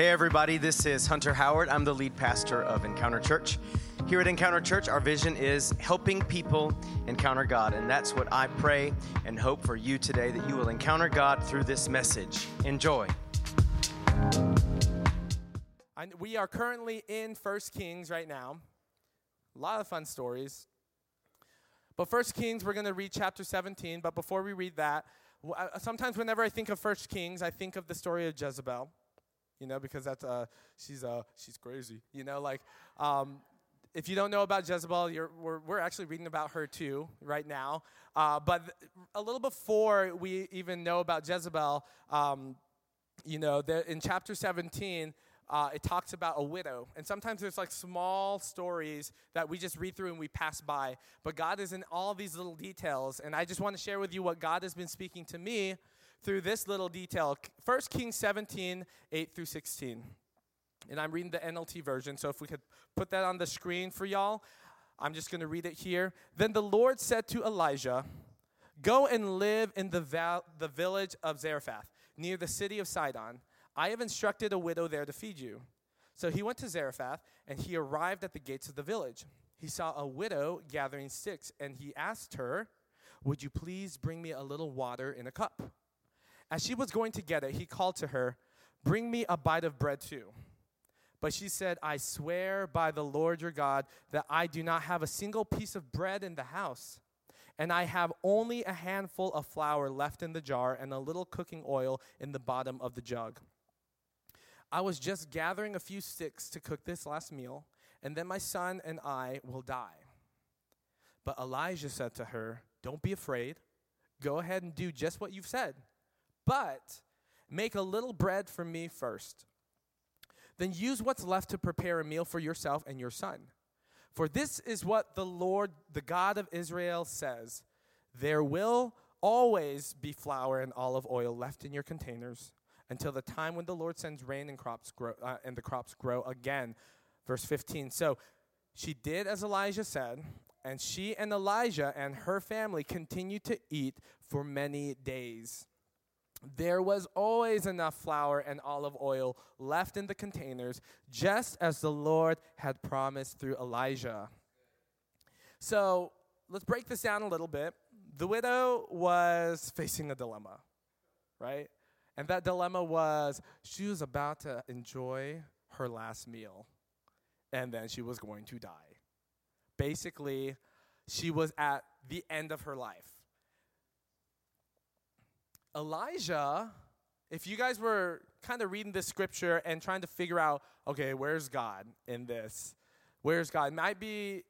Hey, everybody, this is Hunter Howard. I'm the lead pastor of Encounter Church. Here at Encounter Church, our vision is helping people encounter God. And that's what I pray and hope for you today that you will encounter God through this message. Enjoy. I, we are currently in First Kings right now. A lot of fun stories. But First Kings, we're going to read chapter 17. But before we read that, uh, sometimes whenever I think of First Kings, I think of the story of Jezebel you know, because that's uh, she's uh, she's crazy, you know, like. Um, if you don't know about Jezebel, we're, we're actually reading about her too right now. Uh, but a little before we even know about Jezebel, um, you know, in chapter 17, uh, it talks about a widow. And sometimes there's like small stories that we just read through and we pass by. But God is in all these little details. And I just want to share with you what God has been speaking to me through this little detail. 1 Kings 17, 8 through 16. And I'm reading the NLT version, so if we could put that on the screen for y'all, I'm just going to read it here. Then the Lord said to Elijah, Go and live in the, val- the village of Zarephath, near the city of Sidon. I have instructed a widow there to feed you. So he went to Zarephath, and he arrived at the gates of the village. He saw a widow gathering sticks, and he asked her, Would you please bring me a little water in a cup? As she was going to get it, he called to her, Bring me a bite of bread too. But she said, I swear by the Lord your God that I do not have a single piece of bread in the house, and I have only a handful of flour left in the jar and a little cooking oil in the bottom of the jug. I was just gathering a few sticks to cook this last meal, and then my son and I will die. But Elijah said to her, Don't be afraid. Go ahead and do just what you've said but make a little bread for me first. Then use what's left to prepare a meal for yourself and your son. For this is what the Lord, the God of Israel, says There will always be flour and olive oil left in your containers until the time when the Lord sends rain and crops grow uh, and the crops grow again. Verse 15. So she did as Elijah said, and she and Elijah and her family continued to eat for many days. There was always enough flour and olive oil left in the containers, just as the Lord had promised through Elijah. So let's break this down a little bit. The widow was facing a dilemma, right? And that dilemma was she was about to enjoy her last meal, and then she was going to die. Basically, she was at the end of her life. Elijah, if you guys were kind of reading this scripture and trying to figure out, okay, where's God in this? Where's God? Might be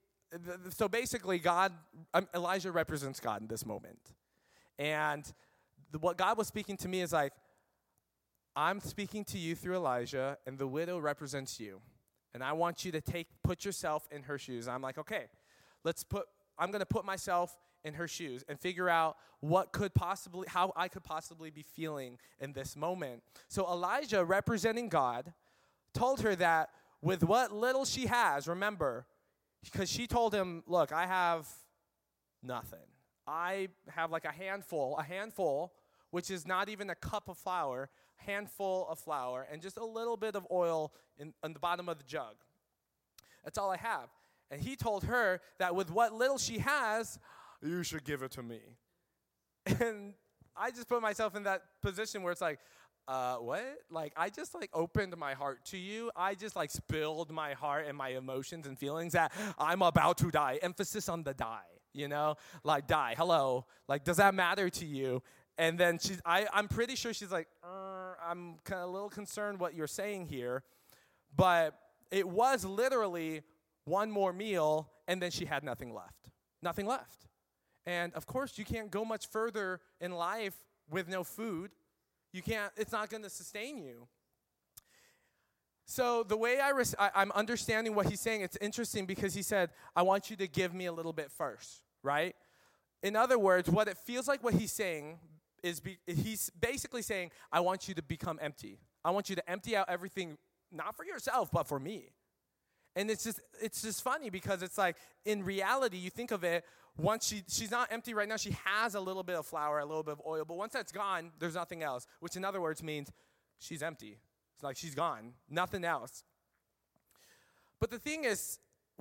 so basically, God, um, Elijah represents God in this moment, and the, what God was speaking to me is like, I'm speaking to you through Elijah, and the widow represents you, and I want you to take put yourself in her shoes. I'm like, okay, let's put. I'm going to put myself in her shoes and figure out what could possibly how I could possibly be feeling in this moment. So Elijah representing God told her that with what little she has, remember, because she told him, "Look, I have nothing. I have like a handful, a handful which is not even a cup of flour, handful of flour and just a little bit of oil in, the bottom of the jug. That's all I have." And he told her that with what little she has, you should give it to me. And I just put myself in that position where it's like, uh, what? Like, I just like opened my heart to you. I just like spilled my heart and my emotions and feelings that I'm about to die. Emphasis on the die, you know? Like, die. Hello. Like, does that matter to you? And then she's, I, I'm pretty sure she's like, uh, I'm kind of a little concerned what you're saying here. But it was literally one more meal, and then she had nothing left. Nothing left. And of course, you can't go much further in life with no food. You can't, it's not going to sustain you. So, the way I, res- I, I'm understanding what he's saying, it's interesting because he said, I want you to give me a little bit first, right? In other words, what it feels like what he's saying is be, he's basically saying, I want you to become empty. I want you to empty out everything, not for yourself, but for me. And it's just it's just funny because it's like in reality, you think of it, once she she's not empty right now, she has a little bit of flour, a little bit of oil, but once that's gone, there's nothing else, which in other words means she's empty. It's like she's gone, nothing else. But the thing is,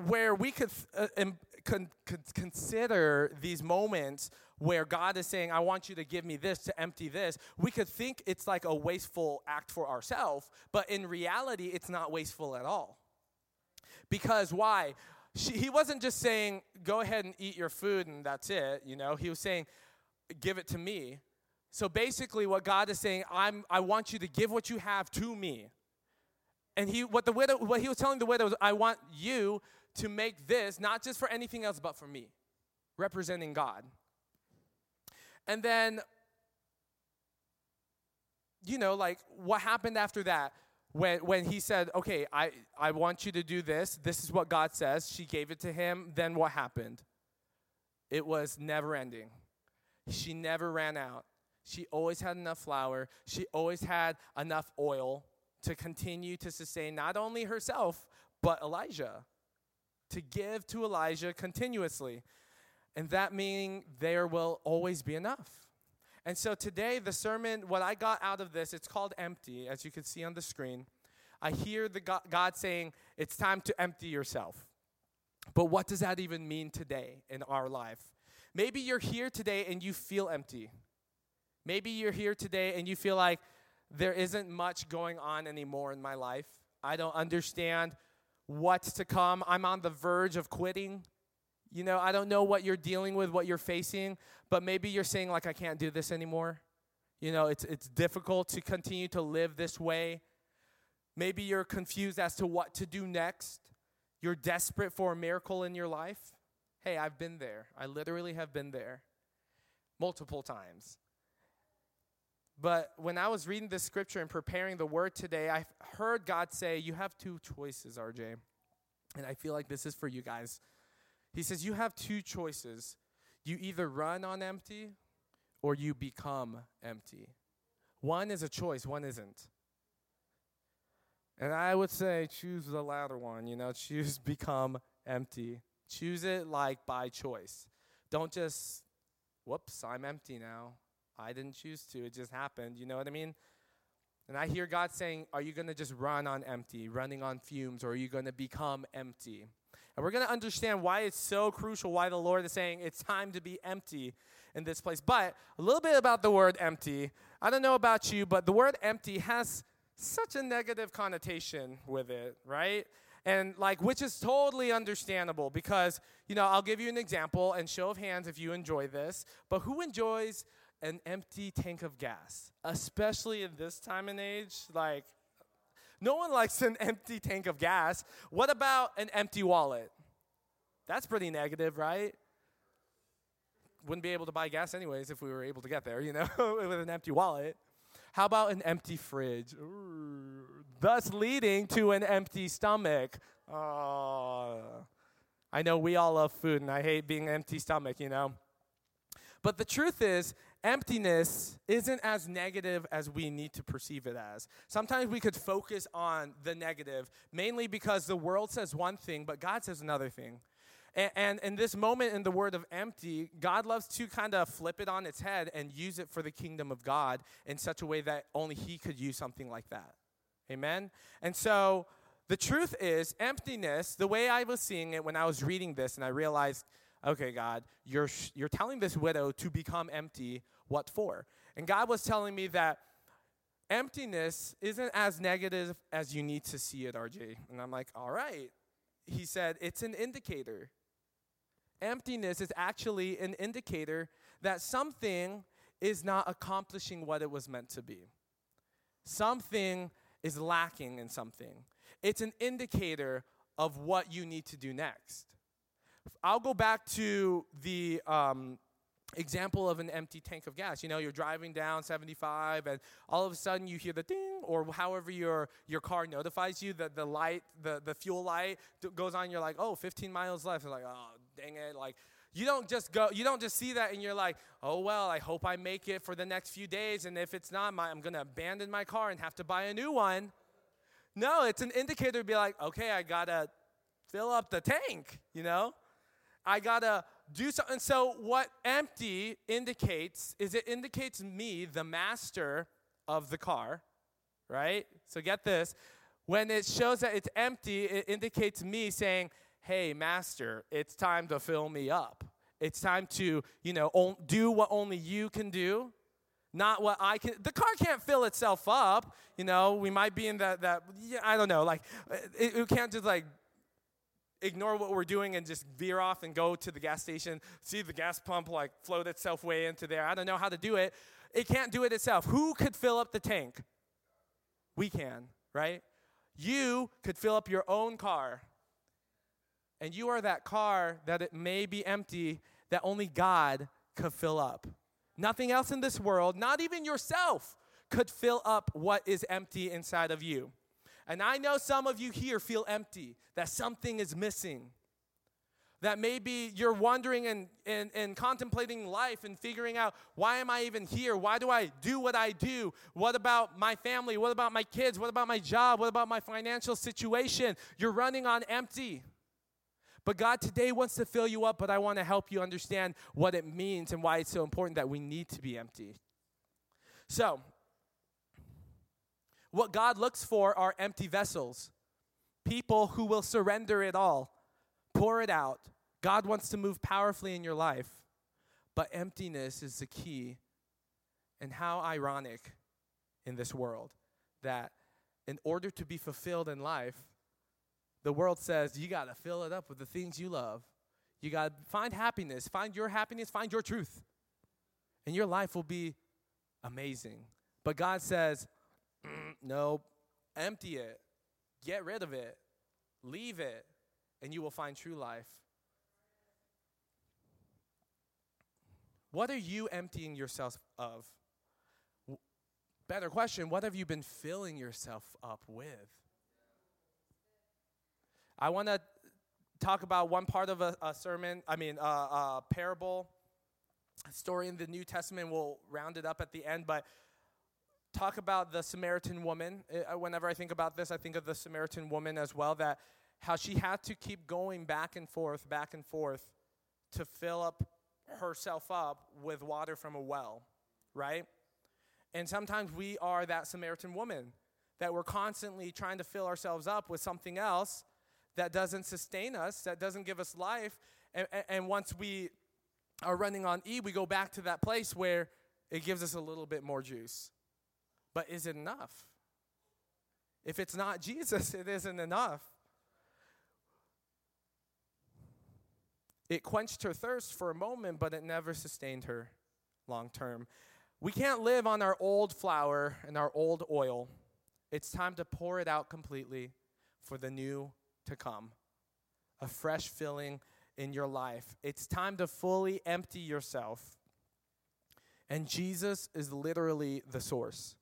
where we could uh, um, con- con- consider these moments where God is saying, I want you to give me this to empty this, we could think it's like a wasteful act for ourselves, but in reality, it's not wasteful at all. Because why? She, he wasn't just saying, go ahead and eat your food and that's it, you know. He was saying, give it to me. So basically, what God is saying, I'm, I want you to give what you have to me. And he, what the widow, what he was telling the widow was, I want you to make this not just for anything else, but for me, representing God. And then, you know, like what happened after that? When, when he said, okay, I, I want you to do this, this is what God says, she gave it to him, then what happened? It was never ending. She never ran out. She always had enough flour. She always had enough oil to continue to sustain not only herself, but Elijah, to give to Elijah continuously. And that meaning there will always be enough. And so today, the sermon, what I got out of this, it's called Empty, as you can see on the screen. I hear the God, saying, it's time to empty yourself. But what does that even mean today in our life? Maybe you're here today and you feel empty. Maybe you're here today and you feel like there isn't much going on anymore in my life. I don't understand what's to come. I'm on the verge of quitting. You know, I don't know what you're dealing with, what you're facing, but maybe you're saying like I can't do this anymore. You know, it's it's difficult to continue to live this way. Maybe you're confused as to what to do next. You're desperate for a miracle in your life. Hey, I've been there. I literally have been there multiple times. But when I was reading this scripture and preparing the word today, I heard God say, You have two choices, RJ. And I feel like this is for you guys. He says, You have two choices. You either run on empty or you become empty. One is a choice, one isn't. And I would say, choose the latter one, you know, choose become empty. Choose it like by choice. Don't just, whoops, I'm empty now. I didn't choose to, it just happened. You know what I mean? And I hear God saying, Are you going to just run on empty, running on fumes, or are you going to become empty? And we're going to understand why it's so crucial, why the Lord is saying it's time to be empty in this place. But a little bit about the word empty. I don't know about you, but the word empty has such a negative connotation with it, right? And like, which is totally understandable because, you know, I'll give you an example and show of hands if you enjoy this. But who enjoys an empty tank of gas, especially in this time and age. Like, no one likes an empty tank of gas. What about an empty wallet? That's pretty negative, right? Wouldn't be able to buy gas anyways if we were able to get there, you know, with an empty wallet. How about an empty fridge? Ooh, thus leading to an empty stomach. Oh, I know we all love food, and I hate being empty stomach, you know. But the truth is, emptiness isn't as negative as we need to perceive it as. Sometimes we could focus on the negative, mainly because the world says one thing, but God says another thing. And, and in this moment in the word of empty, God loves to kind of flip it on its head and use it for the kingdom of God in such a way that only He could use something like that. Amen? And so the truth is, emptiness, the way I was seeing it when I was reading this, and I realized okay, God, you're, you're telling this widow to become empty. What for? And God was telling me that emptiness isn't as negative as you need to see it, RJ. And I'm like, all right. He said, it's an indicator. Emptiness is actually an indicator that something is not accomplishing what it was meant to be. Something is lacking in something. It's an indicator of what you need to do next. I'll go back to the um, example of an empty tank of gas. You know, you're driving down 75 and all of a sudden you hear the ding or however your, your car notifies you that the light, the, the fuel light goes on. You're like, oh, 15 miles left. You're like, oh, dang it. Like, you don't just go, you don't just see that and you're like, oh, well, I hope I make it for the next few days. And if it's not, my, I'm going to abandon my car and have to buy a new one. No, it's an indicator to be like, okay, I got to fill up the tank, you know? I gotta do something. So, what empty indicates is it indicates me, the master of the car, right? So get this. When it shows that it's empty, it indicates me saying, hey, master, it's time to fill me up. It's time to, you know, do what only you can do, not what I can. The car can't fill itself up. You know, we might be in that, that I don't know, like, it, it can't just like ignore what we're doing and just veer off and go to the gas station, see the gas pump like float itself way into there. I don't know how to do it. It can't do it itself. Who could fill up the tank? We can, right? You could fill up your own car. And you are that car that it may be empty that only God could fill up. Nothing else in this world, not even yourself, could fill up what is empty inside of you. And I know some of you here feel empty, that something is missing. That maybe you're wondering and, and, and contemplating life and figuring out why am I even here? Why do I do what I do? What about my family? What about my kids? What about my job? What about my financial situation? You're running on empty. But God today wants to fill you up, but I want to help you understand what it means and why it's so important that we need to be empty. So, what God looks for are empty vessels, people who will surrender it all, pour it out. God wants to move powerfully in your life, but emptiness is the key. And how ironic in this world that in order to be fulfilled in life, the world says you got to fill it up with the things you love. You got to find happiness, find your happiness, find your truth. And your life will be amazing. But God says, mm, no, empty it, get rid of it, leave it, and you will find true life. What are you emptying yourself of? Better question, what have you been filling yourself up with? I want to talk about one part of a, a sermon, I mean, a, a parable, story in the New Testament. We'll round it up at the end, but talk about the Samaritan woman. Uh, whenever I think about this, I think of the Samaritan woman as well, that how she had to keep going back and forth, back and forth to fill up herself up with water from a well, right? And sometimes we are that Samaritan woman that we're constantly trying to fill ourselves up with something else that doesn't sustain us, that doesn't give us life. And, and once we are running on E, we go back to that place where it gives us a little bit more juice. But is it enough? If it's not Jesus, it isn't enough. It quenched her thirst for a moment, but it never sustained her long term. We can't live on our old flour and our old oil. It's time to pour it out completely for the new to come. A fresh filling in your life. It's time to fully empty yourself. And Jesus is literally the source.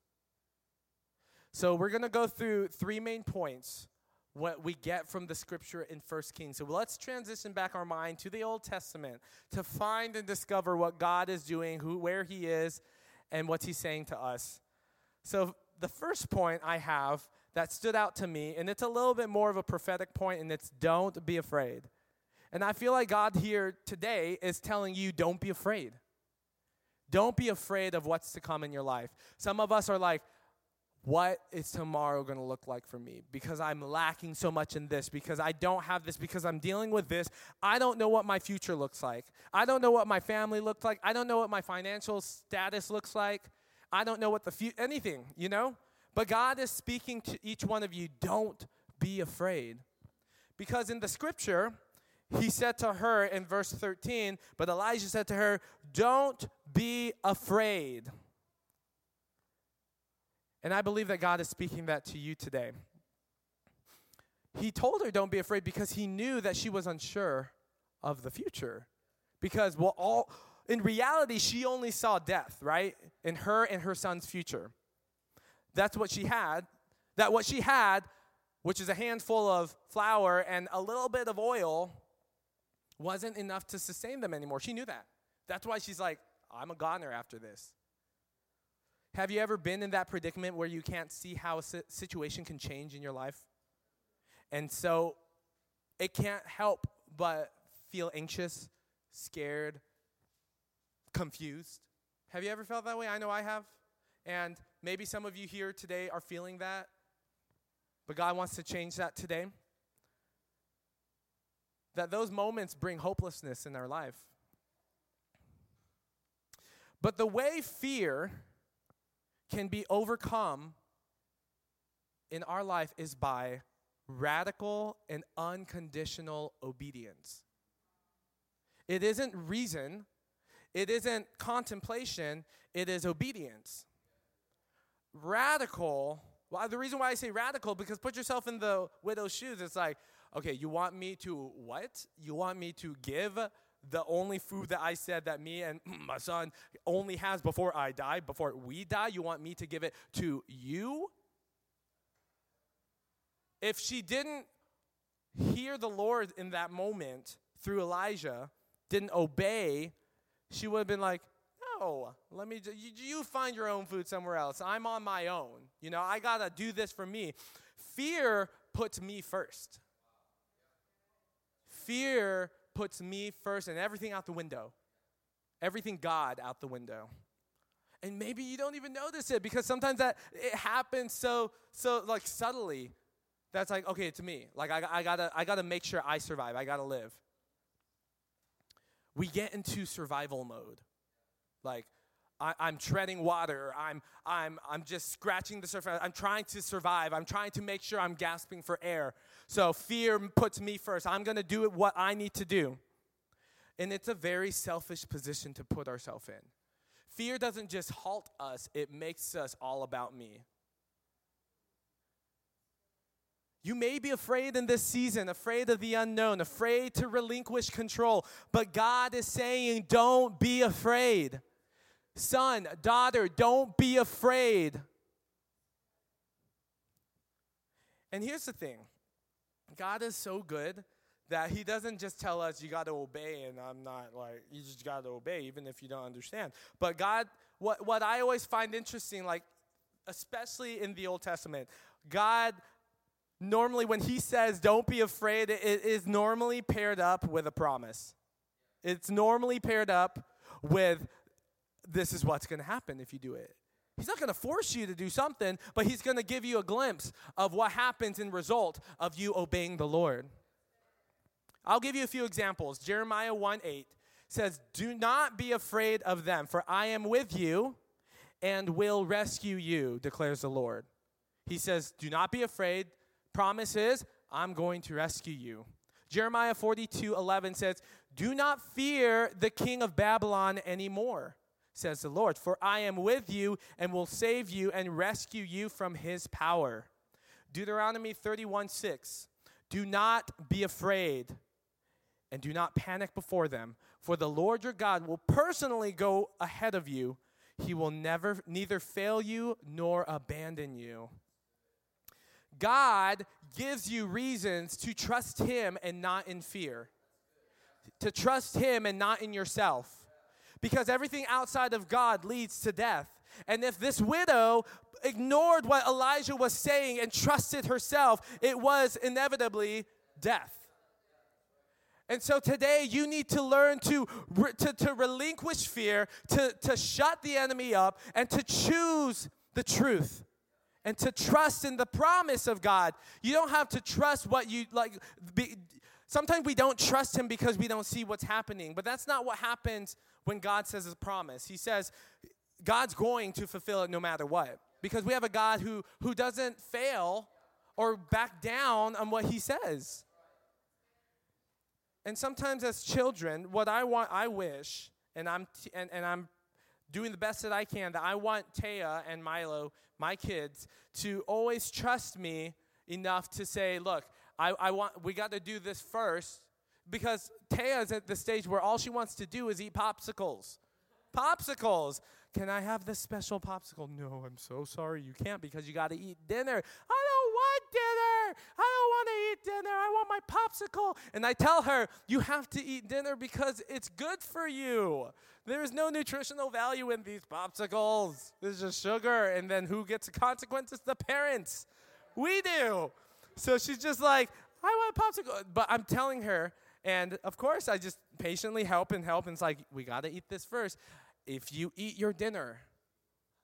So we're going to go through three main points what we get from the scripture in First Kings. So let's transition back our mind to the Old Testament to find and discover what God is doing, who where he is, and what he's saying to us. So the first point I have that stood out to me, and it's a little bit more of a prophetic point, and it's don't be afraid. And I feel like God here today is telling you don't be afraid. Don't be afraid of what's to come in your life. Some of us are like, what is tomorrow going to look like for me because I'm lacking so much in this, because I don't have this, because I'm dealing with this. I don't know what my future looks like. I don't know what my family looks like. I don't know what my financial status looks like. I don't know what the future, anything, you know? But God is speaking to each one of you don't be afraid. Because in the scripture, he said to her in verse 13, but Elijah said to her, Don't be afraid. And I believe that God is speaking that to you today. He told her, Don't be afraid, because he knew that she was unsure of the future. Because, well, all in reality, she only saw death, right? In her and her son's future. That's what she had. That what she had, which is a handful of flour and a little bit of oil, wasn't enough to sustain them anymore. She knew that. That's why she's like, I'm a goner after this. Have you ever been in that predicament where you can't see how a situation can change in your life? And so it can't help but feel anxious, scared, confused. Have you ever felt that way? I know I have. And maybe some of you here today are feeling that, but God wants to change that today. That those moments bring hopelessness in our life. But the way fear can be overcome in our life is by radical and unconditional obedience. It isn't reason, it isn't contemplation, it is obedience. Radical, well, the reason why I say radical, because put yourself in the widow's shoes. It's like, okay, you want me to what? You want me to give the only food that I said that me and my son only has before I die, before we die? You want me to give it to you? If she didn't hear the Lord in that moment through Elijah, didn't obey, she would have been like, no, let me, you, you find your own food somewhere else. I'm on my own. You know, I got to do this for me. Fear puts me first. Fear puts me first and everything out the window. Everything God out the window. And maybe you don't even notice it because sometimes that it happens so so like subtly. That's like okay to me. Like I, I gotta I gotta make sure I survive. I gotta live. We get into survival mode. Like I, am treading water. I'm, I'm, I'm just scratching the surface. I'm trying to survive. I'm trying to make sure I'm gasping for air. So fear puts me first. I'm going to do what I need to do. And it's a very selfish position to put ourselves in. Fear doesn't just halt us, it makes us all about me. You may be afraid in this season, afraid of the unknown, afraid to relinquish control, but God is saying, don't be afraid. Son, daughter, don't be afraid. And here's the thing God is so good that He doesn't just tell us you got to obey, and I'm not like, you just got to obey, even if you don't understand. But God, what, what I always find interesting, like, especially in the Old Testament, God normally, when He says, don't be afraid, it is normally paired up with a promise. It's normally paired up with this is what's going to happen if you do it. He's not going to force you to do something, but he's going to give you a glimpse of what happens in result of you obeying the Lord. I'll give you a few examples. Jeremiah 1 8 says, Do not be afraid of them, for I am with you and will rescue you, declares the Lord. He says, Do not be afraid. Promise is, I'm going to rescue you. Jeremiah 42 11 says, Do not fear the king of Babylon anymore says the Lord. For I am with you and will save you and rescue you from his power. Deuteronomy 31 6. Do not be afraid and do not panic before them, for the Lord your God will personally go ahead of you. He will never neither fail you nor abandon you. God gives you reasons to trust him and not in fear. To trust him and not in yourself because everything outside of God leads to death. And if this widow ignored what Elijah was saying and trusted herself, it was inevitably death. And so today you need to learn to, to, to relinquish fear, to, to shut the enemy up, and to choose the truth and to trust in the promise of God. You don't have to trust what you like. Be, sometimes we don't trust Him because we don't see what's happening, but that's not what happens when God says a promise. He says God's going to fulfill it no matter what. Because we have a God who, who doesn't fail or back down on what he says. And sometimes as children, what I want, I wish, and I'm, t- and, and I'm doing the best that I can, that I want Taya and Milo, my kids, to always trust me enough to say, look, I, I want, we got to do this first because Taya's at the stage where all she wants to do is eat popsicles. Popsicles. Can I have this special popsicle? No, I'm so sorry. You can't because you got to eat dinner. I don't want dinner. I don't want to eat dinner. I want my popsicle. And I tell her, you have to eat dinner because it's good for you. There's no nutritional value in these popsicles. There's just sugar. And then who gets the consequences? The parents. We do. So she's just like, I want a popsicle. But I'm telling her, and of course, I just patiently help and help. And it's like, we got to eat this first. If you eat your dinner,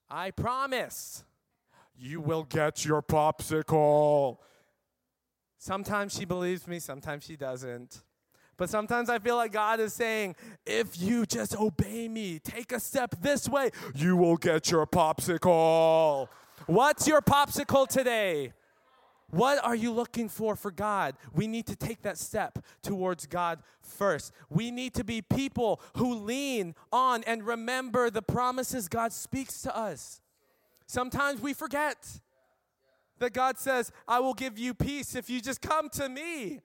I promise you will get your popsicle. Sometimes she believes me, sometimes she doesn't. But sometimes I feel like God is saying, if you just obey me, take a step this way, you will get your popsicle. What's your popsicle today? What are you looking for for God? We need to take that step towards God first. We need to be people who lean on and remember the promises God speaks to us. Sometimes we forget that God says, I will give you peace if you just come to me.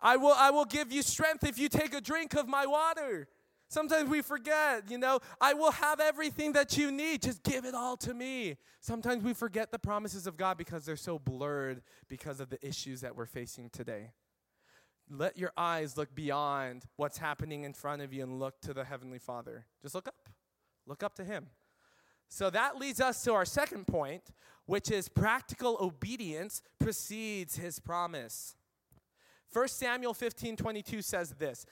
I will, I will give you strength if you take a drink of my water. Sometimes we forget, you know, I will have everything that you need. Just give it all to me. Sometimes we forget the promises of God because they're so blurred because of the issues that we're facing today. Let your eyes look beyond what's happening in front of you and look to the Heavenly Father. Just look up. Look up to Him. So that leads us to our second point, which is practical obedience precedes His promise. 1 Samuel 15 22 says this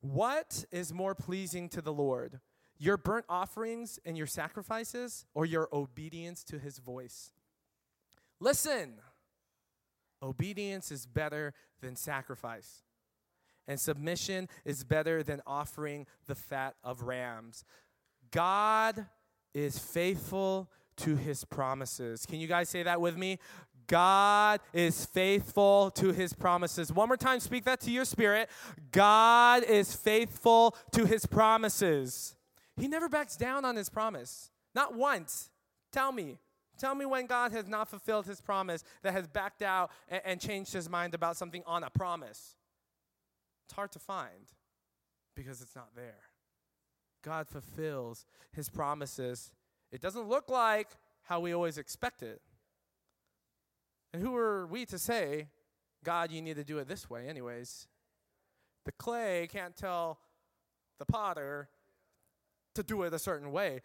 What is more pleasing to the Lord, your burnt offerings and your sacrifices, or your obedience to his voice? Listen, obedience is better than sacrifice, and submission is better than offering the fat of rams. God is faithful to his promises. Can you guys say that with me? God is faithful to his promises. One more time, speak that to your spirit. God is faithful to his promises. He never backs down on his promise. Not once. Tell me. Tell me when God has not fulfilled his promise, that has backed out and, and changed his mind about something on a promise. It's hard to find because it's not there. God fulfills his promises. It doesn't look like how we always expect it. And who are we to say, God, you need to do it this way, anyways? The clay can't tell the potter to do it a certain way.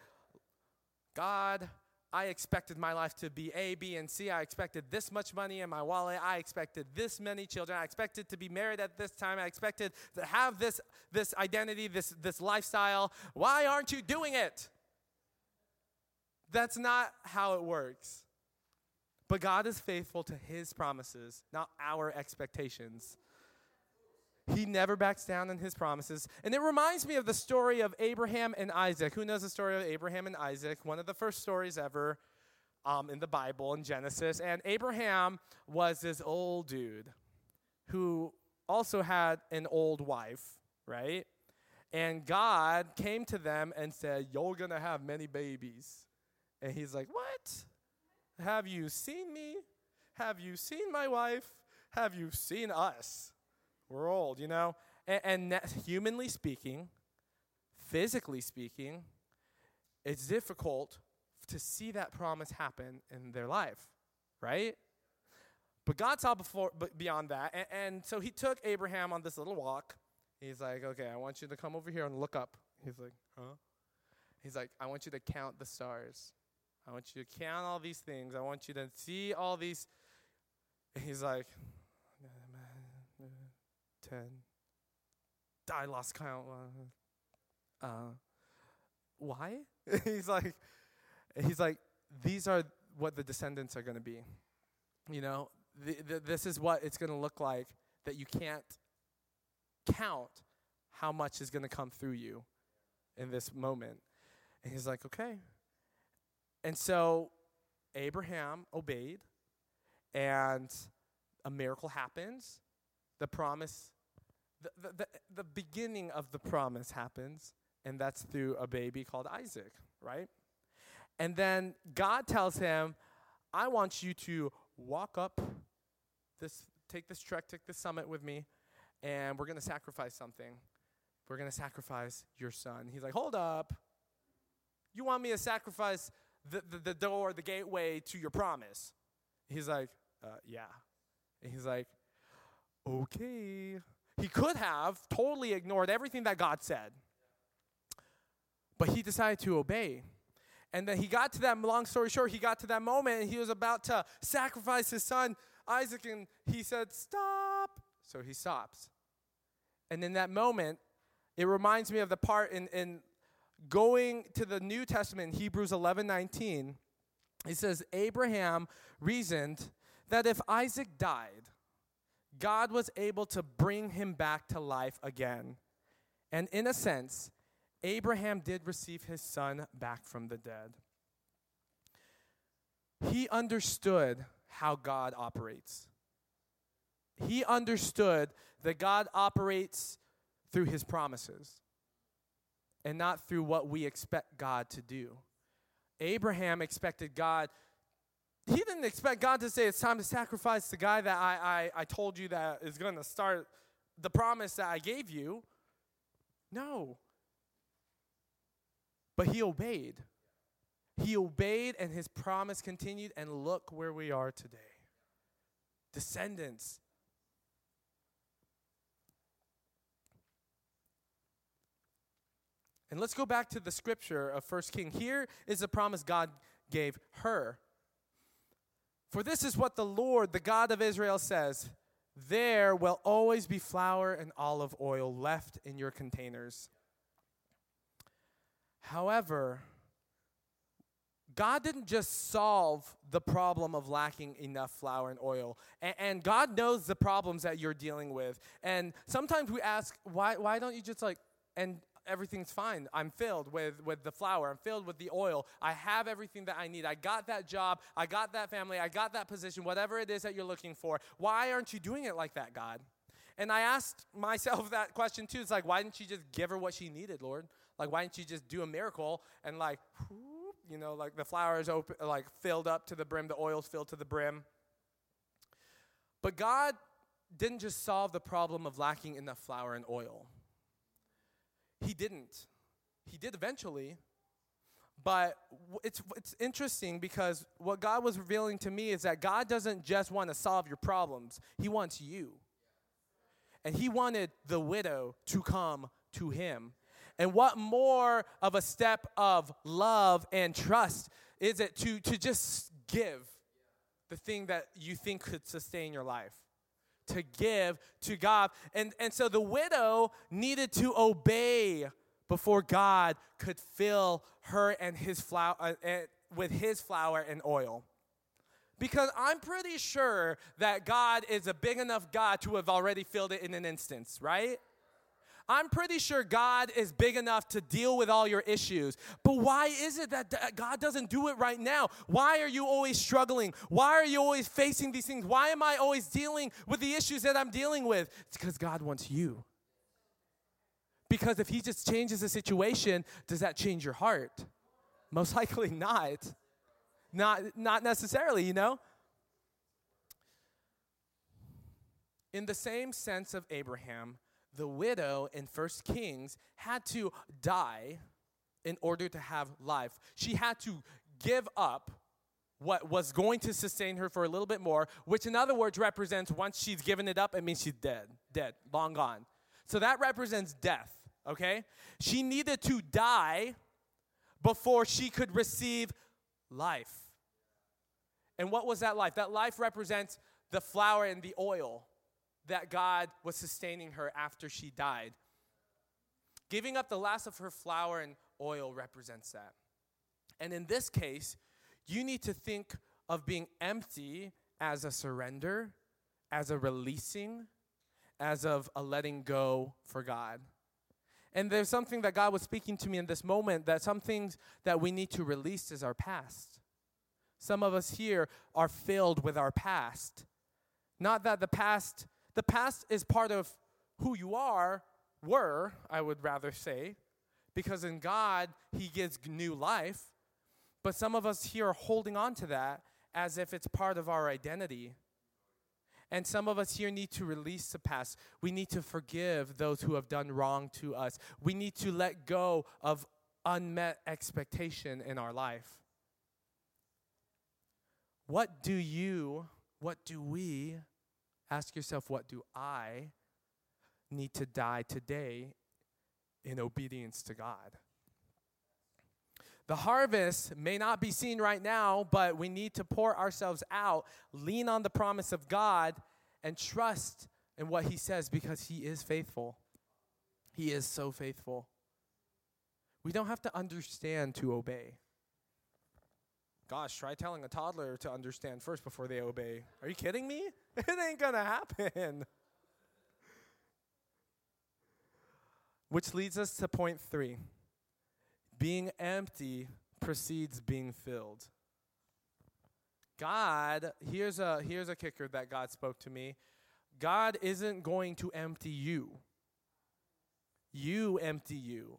God, I expected my life to be A, B, and C. I expected this much money in my wallet. I expected this many children. I expected to be married at this time. I expected to have this, this identity, this, this lifestyle. Why aren't you doing it? That's not how it works. But God is faithful to his promises, not our expectations. He never backs down on his promises. And it reminds me of the story of Abraham and Isaac. Who knows the story of Abraham and Isaac? One of the first stories ever um, in the Bible in Genesis. And Abraham was this old dude who also had an old wife, right? And God came to them and said, You're going to have many babies. And he's like, What? Have you seen me? Have you seen my wife? Have you seen us? We're old, you know? And, and humanly speaking, physically speaking, it's difficult to see that promise happen in their life, right? But God saw before, beyond that, and, and, so He took Abraham on this little walk. He's like, "Okay, I want you to come over here and look up." He's like, "Huh?" He's like, "I want you to count the stars." I want you to count all these things. I want you to see all these. And he's like, 10. I lost count. Uh, why? he's like, he's like, these are what the descendants are going to be. You know, the, the, this is what it's going to look like that you can't count how much is going to come through you in this moment. And he's like, okay, and so Abraham obeyed, and a miracle happens. The promise, the, the, the, the, beginning of the promise happens, and that's through a baby called Isaac, right? And then God tells him, I want you to walk up this, take this trek, take this summit with me, and we're going to sacrifice something. We're going to sacrifice your son. He's like, Hold up. You want me to sacrifice the, the, the door, the gateway to your promise? He's like, uh, Yeah. And he's like, Okay. He could have totally ignored everything that God said, but he decided to obey. And then he got to that, long story short, he got to that moment and he was about to sacrifice his son, Isaac, and he said, Stop. So he stops. And in that moment, it reminds me of the part in, in going to the New Testament, Hebrews 11 19, He says, Abraham reasoned that if Isaac died, God was able to bring him back to life again. And in a sense, Abraham did receive his son back from the dead. He understood how God operates. He understood that God operates through his promises and not through what we expect God to do. Abraham expected God, he didn't expect God to say, It's time to sacrifice the guy that I, I, I told you that is going to start the promise that I gave you. No. But he obeyed. He obeyed, and his promise continued, and look where we are today. Descendants. And let's go back to the scripture of First King. Here is the promise God gave her. For this is what the Lord, the God of Israel, says There will always be flour and olive oil left in your containers. However, God didn't just solve the problem of lacking enough flour and oil. And, and, God knows the problems that you're dealing with. And sometimes we ask, why, why don't you just like, and everything's fine. I'm filled with, with the flour. I'm filled with the oil. I have everything that I need. I got that job. I got that family. I got that position, whatever it is that you're looking for. Why aren't you doing it like that, God? And I asked myself that question too. It's like, why didn't you just give her what she needed, Lord? Like, why didn't you just do a miracle and like, whoop, you know, like the flour is open, like filled up to the brim, the oil's filled to the brim. But God didn't just solve the problem of lacking enough flour and oil. He didn't. He did eventually. But it's, it's interesting because what God was revealing to me is that God doesn't just want to solve your problems, He wants you. And He wanted the widow to come to Him and what more of a step of love and trust is it to, to just give the thing that you think could sustain your life? To give to God. And, and so the widow needed to obey before God could fill her and his flour uh, uh, with his flour and oil. Because I'm pretty sure that God is a big enough God to have already filled it in an instance, right? I'm pretty sure God is big enough to deal with all your issues. But why is it that God doesn't do it right now? Why are you always struggling? Why are you always facing these things? Why am I always dealing with the issues that I'm dealing with? It's because God wants you. Because if He just changes the situation, does that change your heart? Most likely not. Not, not necessarily, you know? In the same sense of Abraham, the widow in First Kings had to die in order to have life. She had to give up what was going to sustain her for a little bit more, which in other words represents once she's given it up, it means she's dead, dead, long gone. So that represents death, okay? She needed to die before she could receive life. And what was that life? That life represents the flour and the oil that God was sustaining her after she died. Giving up the last of her flour and oil represents that. And in this case, you need to think of being empty as a surrender, as a releasing, as of a letting go for God. And there's something that God was speaking to me in this moment that some things that we need to release is our past. Some of us here are filled with our past. Not that the past the past is part of who you are, were, I would rather say, because in God, He gives new life. But some of us here are holding on to that as if it's part of our identity. And some of us here need to release the past. We need to forgive those who have done wrong to us. We need to let go of unmet expectation in our life. What do you, what do we Ask yourself, what do I need to die today in obedience to God? The harvest may not be seen right now, but we need to pour ourselves out, lean on the promise of God, and trust in what He says because He is faithful. He is so faithful. We don't have to understand to obey. Gosh, try telling a toddler to understand first before they obey. Are you kidding me? It ain't gonna happen. Which leads us to point three being empty precedes being filled. God, here's a, here's a kicker that God spoke to me God isn't going to empty you, you empty you.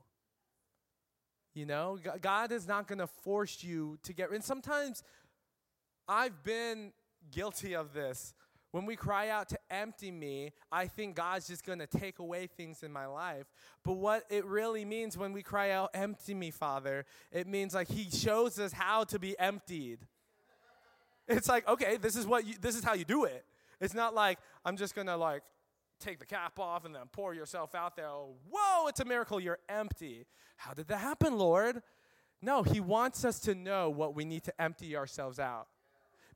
You know, God is not going to force you to get. And sometimes I've been guilty of this. When we cry out to empty me, I think God's just going to take away things in my life. But what it really means when we cry out, empty me, Father, it means like He shows us how to be emptied. It's like, okay, this is what you, this is how you do it. It's not like I'm just going to like take the cap off and then pour yourself out there. Oh, whoa, it's a miracle. You're empty. How did that happen, Lord? No, He wants us to know what we need to empty ourselves out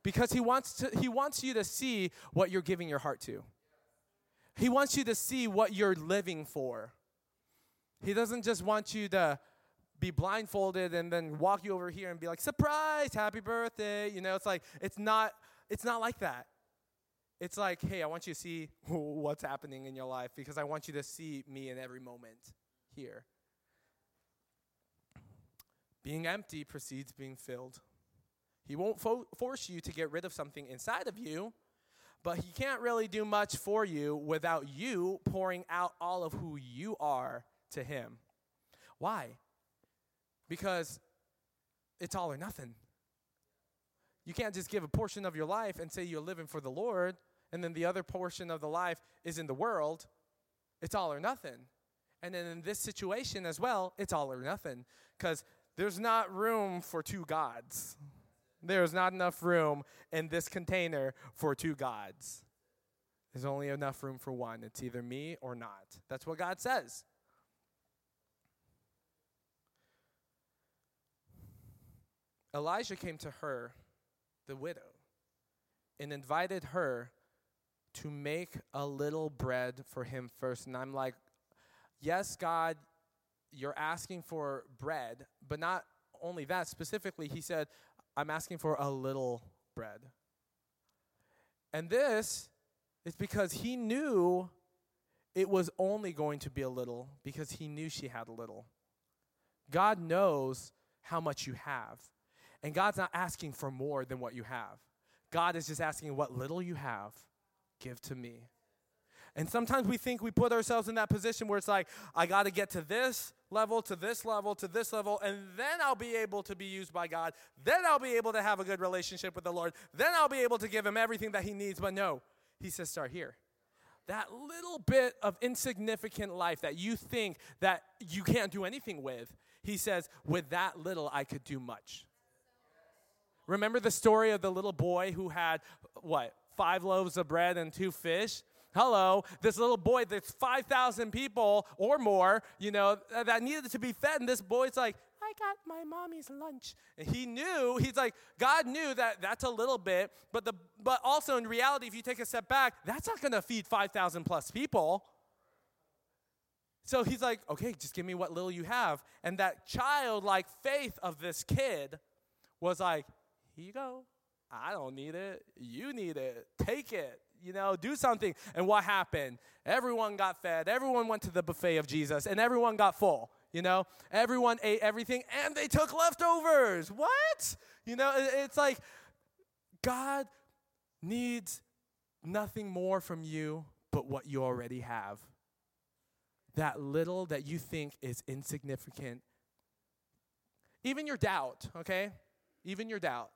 because he wants to he wants you to see what you're giving your heart to. He wants you to see what you're living for. He doesn't just want you to be blindfolded and then walk you over here and be like, "Surprise, happy birthday." You know, it's like it's not it's not like that. It's like, "Hey, I want you to see what's happening in your life because I want you to see me in every moment here." Being empty precedes being filled. He won't fo- force you to get rid of something inside of you, but he can't really do much for you without you pouring out all of who you are to him. Why? Because it's all or nothing. You can't just give a portion of your life and say you're living for the Lord, and then the other portion of the life is in the world. It's all or nothing. And then in this situation as well, it's all or nothing. Because there's not room for two gods. There is not enough room in this container for two gods. There's only enough room for one. It's either me or not. That's what God says. Elijah came to her, the widow, and invited her to make a little bread for him first. And I'm like, yes, God, you're asking for bread, but not only that. Specifically, he said, I'm asking for a little bread. And this is because he knew it was only going to be a little because he knew she had a little. God knows how much you have. And God's not asking for more than what you have. God is just asking what little you have, give to me. And sometimes we think we put ourselves in that position where it's like, I got to get to this level, to this level, to this level, and then I'll be able to be used by God. Then I'll be able to have a good relationship with the Lord. Then I'll be able to give him everything that he needs. But no, he says, start here. That little bit of insignificant life that you think that you can't do anything with, he says, with that little, I could do much. Remember the story of the little boy who had, what, five loaves of bread and two fish? hello, this little boy, there's 5,000 people or more, you know, that needed to be fed. And this boy's like, I got my mommy's lunch. And he knew, he's like, God knew that that's a little bit, but the but also in reality, if you take a step back, that's not gonna feed 5,000 plus people. So he's like, okay, just give me what little you have. And that childlike faith of this kid was like, here you go. I don't need it. You need it. Take it you know, do something. And what happened? Everyone got fed. Everyone went to the buffet of Jesus, and everyone got full. You know, everyone ate everything, and they took leftovers. What? You know, it's like God needs nothing more from you but what you already have. That little that you think is insignificant. Even your doubt, okay? Even your doubt.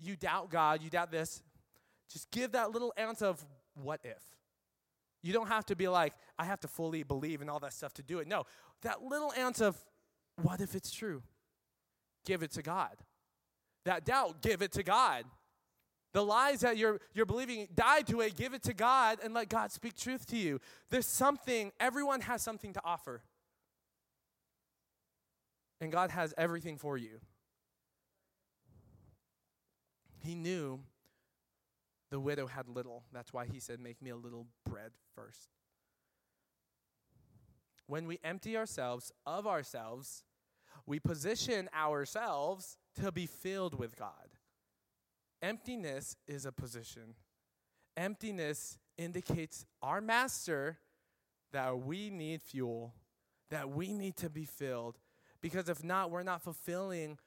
You doubt God, you doubt this. Just give that little ounce of what if. You don't have to be like, I have to fully believe in all that stuff to do it. No, that little ounce of what if it's true? Give it to God. That doubt, give it to God. The lies that you're, you're believing, die to it, give it to God, and let God speak truth to you. There's something, everyone has something to offer. And God has everything for you. He knew the widow had little. That's why he said, Make me a little bread first. When we empty ourselves of ourselves, we position ourselves to be filled with God. Emptiness is a position. Emptiness indicates our master that we need fuel, that we need to be filled. Because if not, we're not fulfilling,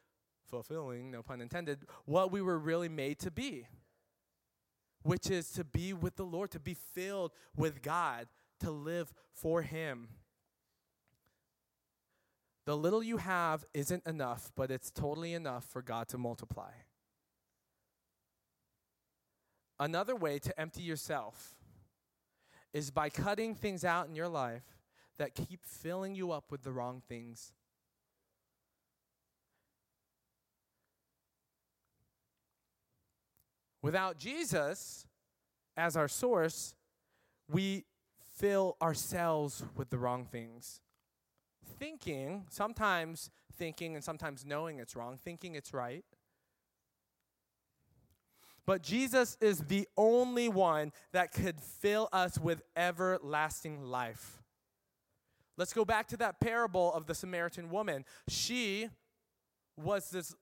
fulfilling, no pun intended, what we were really made to be, which is to be with the Lord, to be filled with God, to live for Him. The little you have isn't enough, but it's totally enough for God to multiply. Another way to empty yourself is by cutting things out in your life that keep filling you up with the wrong things. Without Jesus as our source, we fill ourselves with the wrong things. Thinking, sometimes thinking and sometimes knowing it's wrong, thinking it's right. But Jesus is the only one that could fill us with everlasting life. Let's go back to that parable of the Samaritan woman. She was this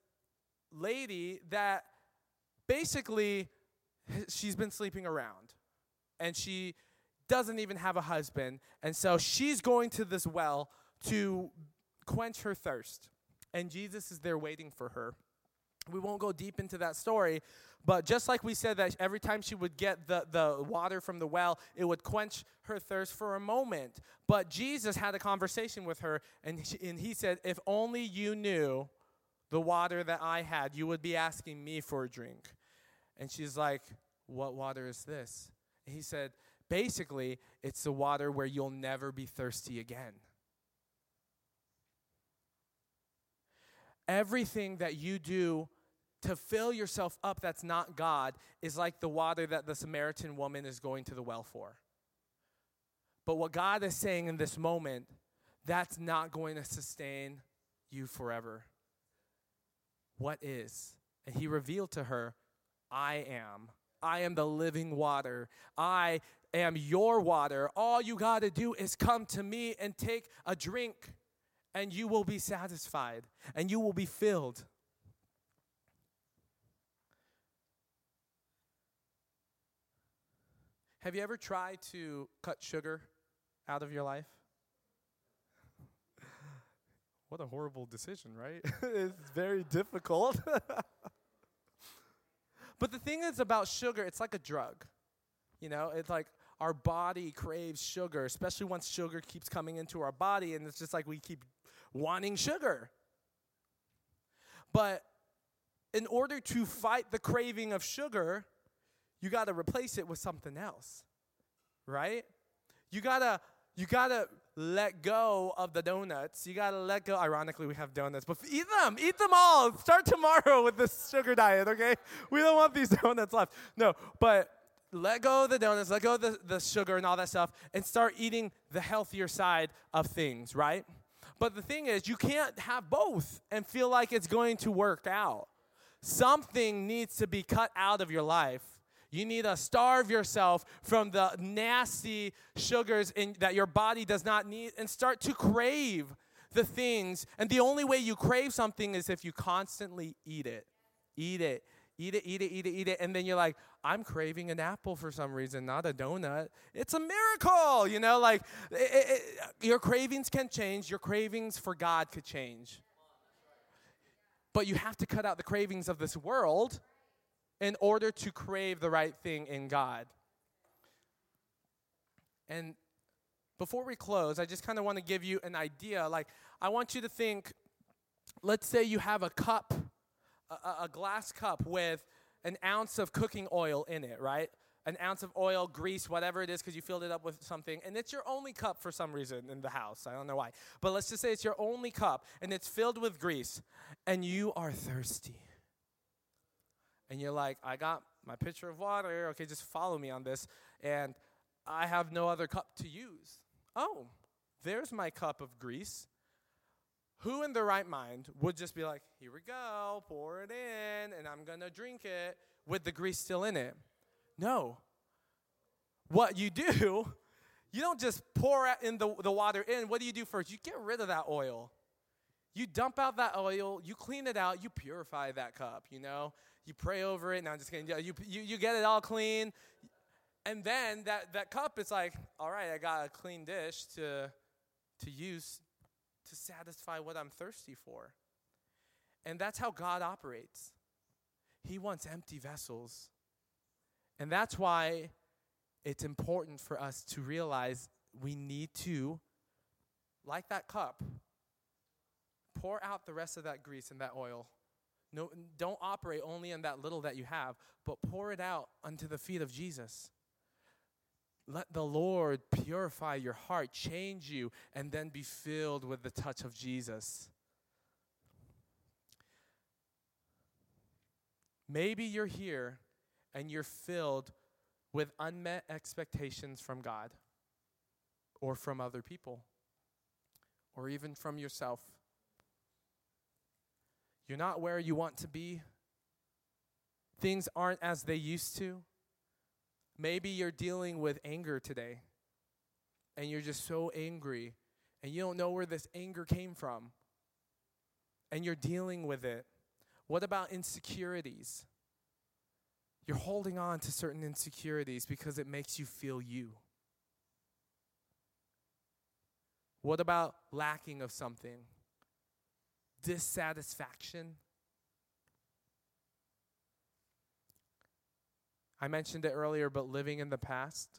lady that basically she's been sleeping around and she doesn't even have a husband. And so she's going to this well to quench her thirst. And Jesus is there waiting for her. We won't go deep into that story, but just like we said that every time she would get the, the water from the well, it would quench her thirst for a moment. But Jesus had a conversation with her, and, she, and he said, If only you knew the water that I had, you would be asking me for a drink. And she's like, What water is this? And he said, Basically, it's the water where you'll never be thirsty again. Everything that you do to fill yourself up that's not God is like the water that the Samaritan woman is going to the well for. But what God is saying in this moment, that's not going to sustain you forever. What is? And he revealed to her, I am. I am the living water. I am your water. All you got to do is come to me and take a drink, and you will be satisfied and you will be filled. Have you ever tried to cut sugar out of your life? what a horrible decision, right? it's very difficult. but the thing is about sugar, it's like a drug. You know, it's like our body craves sugar, especially once sugar keeps coming into our body, and it's just like we keep wanting sugar. But in order to fight the craving of sugar, you got to replace it with something else. Right? You got to you got to let go of the donuts. You got to let go. Ironically, we have donuts, but eat them. Eat them all. Start tomorrow with this sugar diet, okay? We don't want these donuts left. No, but let go of the donuts, let go of the, the sugar and all that stuff, and start eating the healthier side of things, right? But the thing is, you can't have both and feel like it's going to work out. Something needs to be cut out of your life you need to starve yourself from the nasty sugars in, that your body does not need and start to crave the things. And the only way you crave something is if you constantly eat it. Eat it. Eat it, eat it, eat it, eat it. And then you're like, I'm craving an apple for some reason, not a donut. It's a miracle, you know? Like, it, it, your cravings can change. Your cravings for God could change. But you have to cut out the cravings of this world in order to crave the right thing in God. And before we close, I just kind of want to give you an idea. Like, I want you to think let's say you have a cup, a, a glass cup with an ounce of cooking oil in it, right? An ounce of oil, grease, whatever it is, because you filled it up with something, and it's your only cup for some reason in the house. I don't know why. But let's just say it's your only cup, and it's filled with grease, and you are thirsty and you're like, I got my pitcher of water. Okay, just follow me on this. And I have no other cup to use. Oh, there's my cup of grease. Who in their right mind would just be like, here we go, pour it in, and I'm gonna drink it with the grease still in it? No. What you do, you don't just pour in the, the water in. What do you do first? You get rid of that oil. You dump out that oil, you clean it out, you purify that cup, you know? You pray over it. Now I'm just kidding. You, you, you get it all clean. And then that, that cup is like, all right, I got a clean dish to, to use to satisfy what I'm thirsty for. And that's how God operates. He wants empty vessels. And that's why it's important for us to realize we need to, like that cup, pour out the rest of that grease and that oil. No, don't operate only in that little that you have, but pour it out unto the feet of Jesus. Let the Lord purify your heart, change you, and then be filled with the touch of Jesus. Maybe you're here and you're filled with unmet expectations from God or from other people or even from yourself. You're not where you want to be. Things aren't as they used to. Maybe you're dealing with anger today and you're just so angry and you don't know where this anger came from and you're dealing with it. What about insecurities? You're holding on to certain insecurities because it makes you feel you. What about lacking of something? Dissatisfaction? I mentioned it earlier, but living in the past.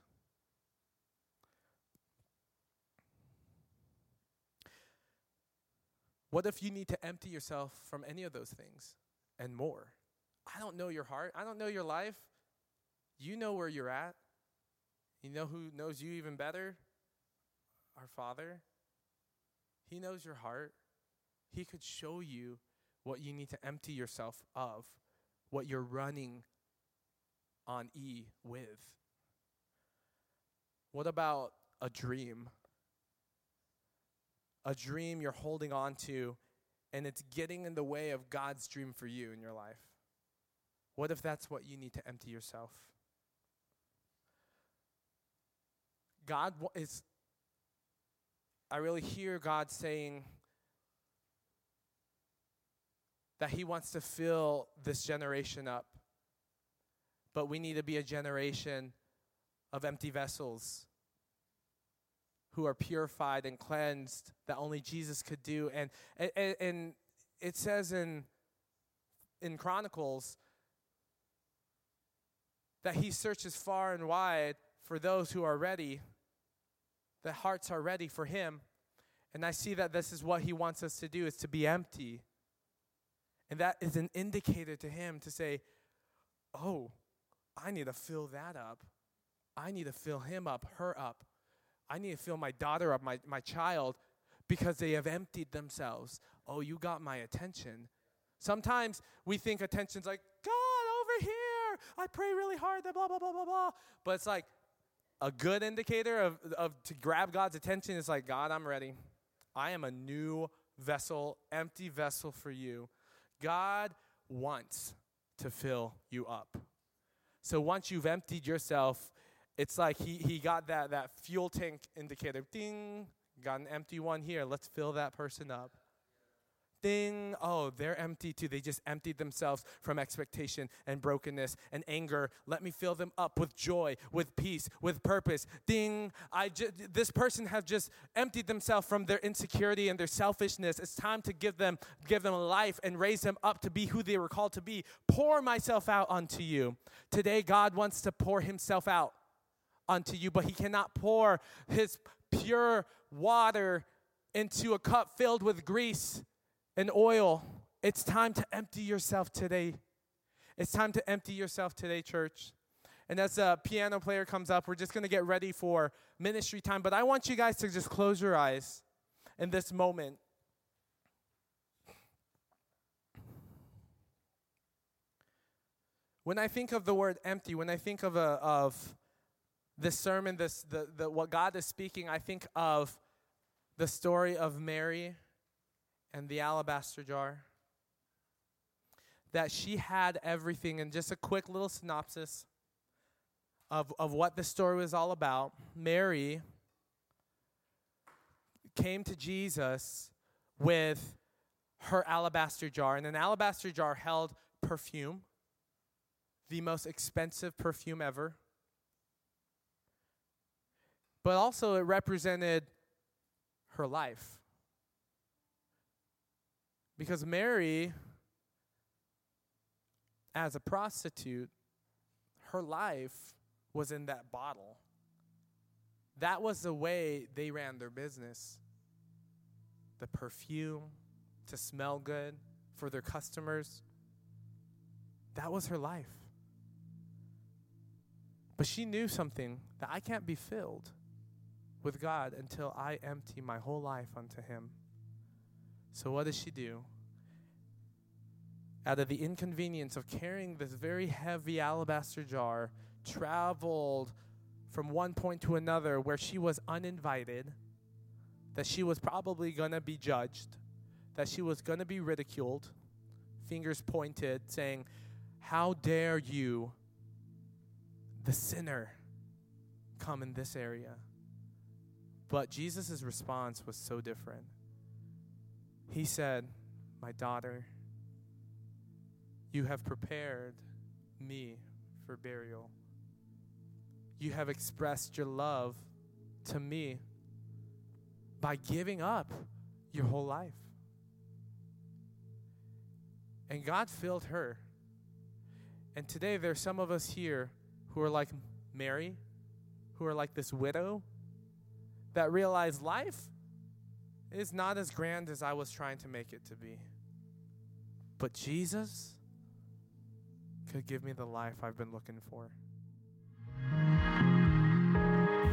What if you need to empty yourself from any of those things and more? I don't know your heart. I don't know your life. You know where you're at. You know who knows you even better? Our Father. He knows your heart. He could show you what you need to empty yourself of, what you're running on E with. What about a dream? A dream you're holding on to, and it's getting in the way of God's dream for you in your life. What if that's what you need to empty yourself? God is, I really hear God saying that He wants to fill this generation up. But we need to be a generation of empty vessels who are purified and cleansed that only Jesus could do. And, and, and it says in, in Chronicles that he searches far and wide for those who are ready, the hearts are ready for him. And I see that this is what he wants us to do is to be empty. And that is an indicator to him to say, "Oh, I need to fill that up. I need to fill him up, her up. I need to fill my daughter up, my, my child, because they have emptied themselves. Oh, you got my attention. Sometimes we think attention's like, God, over here. I pray really hard, that blah, blah, blah, blah, blah. But it's like a good indicator of, of to grab God's attention is like, God, I'm ready. I am a new vessel, empty vessel for you. God wants to fill you up. So once you've emptied yourself, it's like he, he got that, that fuel tank indicator. Ding, got an empty one here. Let's fill that person up. Ding, oh, they're empty too. They just emptied themselves from expectation and brokenness and anger. Let me fill them up with joy, with peace, with purpose. Ding, I ju- this person has just emptied themselves from their insecurity and their selfishness. It's time to give them give them life and raise them up to be who they were called to be. Pour myself out unto you. Today God wants to pour himself out unto you, but he cannot pour his pure water into a cup filled with grease and oil. It's time to empty yourself today. It's time to empty yourself today, church. And as a piano player comes up, we're just going to get ready for ministry time. But I want you guys to just close your eyes in this moment. When I think of the word empty, when I think of, a, of this sermon, this, the, the, what God is speaking, I think of the story of Mary and the alabaster jar. That she had everything, and just a quick little synopsis of, of what the story was all about. Mary came to Jesus with her alabaster jar, and an alabaster jar held perfume, the most expensive perfume ever. But also, it represented her life. Because Mary, as a prostitute, her life was in that bottle. That was the way they ran their business. The perfume, to smell good for their customers. That was her life. But she knew something that I can't be filled with God until I empty my whole life unto Him. So, what does she do? Out of the inconvenience of carrying this very heavy alabaster jar, traveled from one point to another where she was uninvited, that she was probably going to be judged, that she was going to be ridiculed, fingers pointed, saying, How dare you, the sinner, come in this area? But Jesus' response was so different. He said, My daughter, you have prepared me for burial. You have expressed your love to me by giving up your whole life. And God filled her. And today there's some of us here who are like Mary, who are like this widow that realize life is not as grand as I was trying to make it to be. But Jesus could give me the life I've been looking for.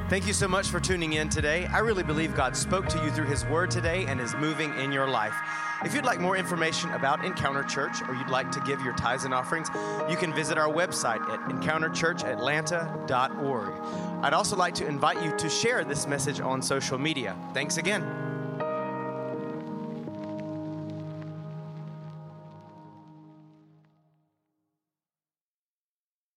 Thank you so much for tuning in today. I really believe God spoke to you through His Word today and is moving in your life. If you'd like more information about Encounter Church or you'd like to give your tithes and offerings, you can visit our website at encounterchurchatlanta.org. I'd also like to invite you to share this message on social media. Thanks again.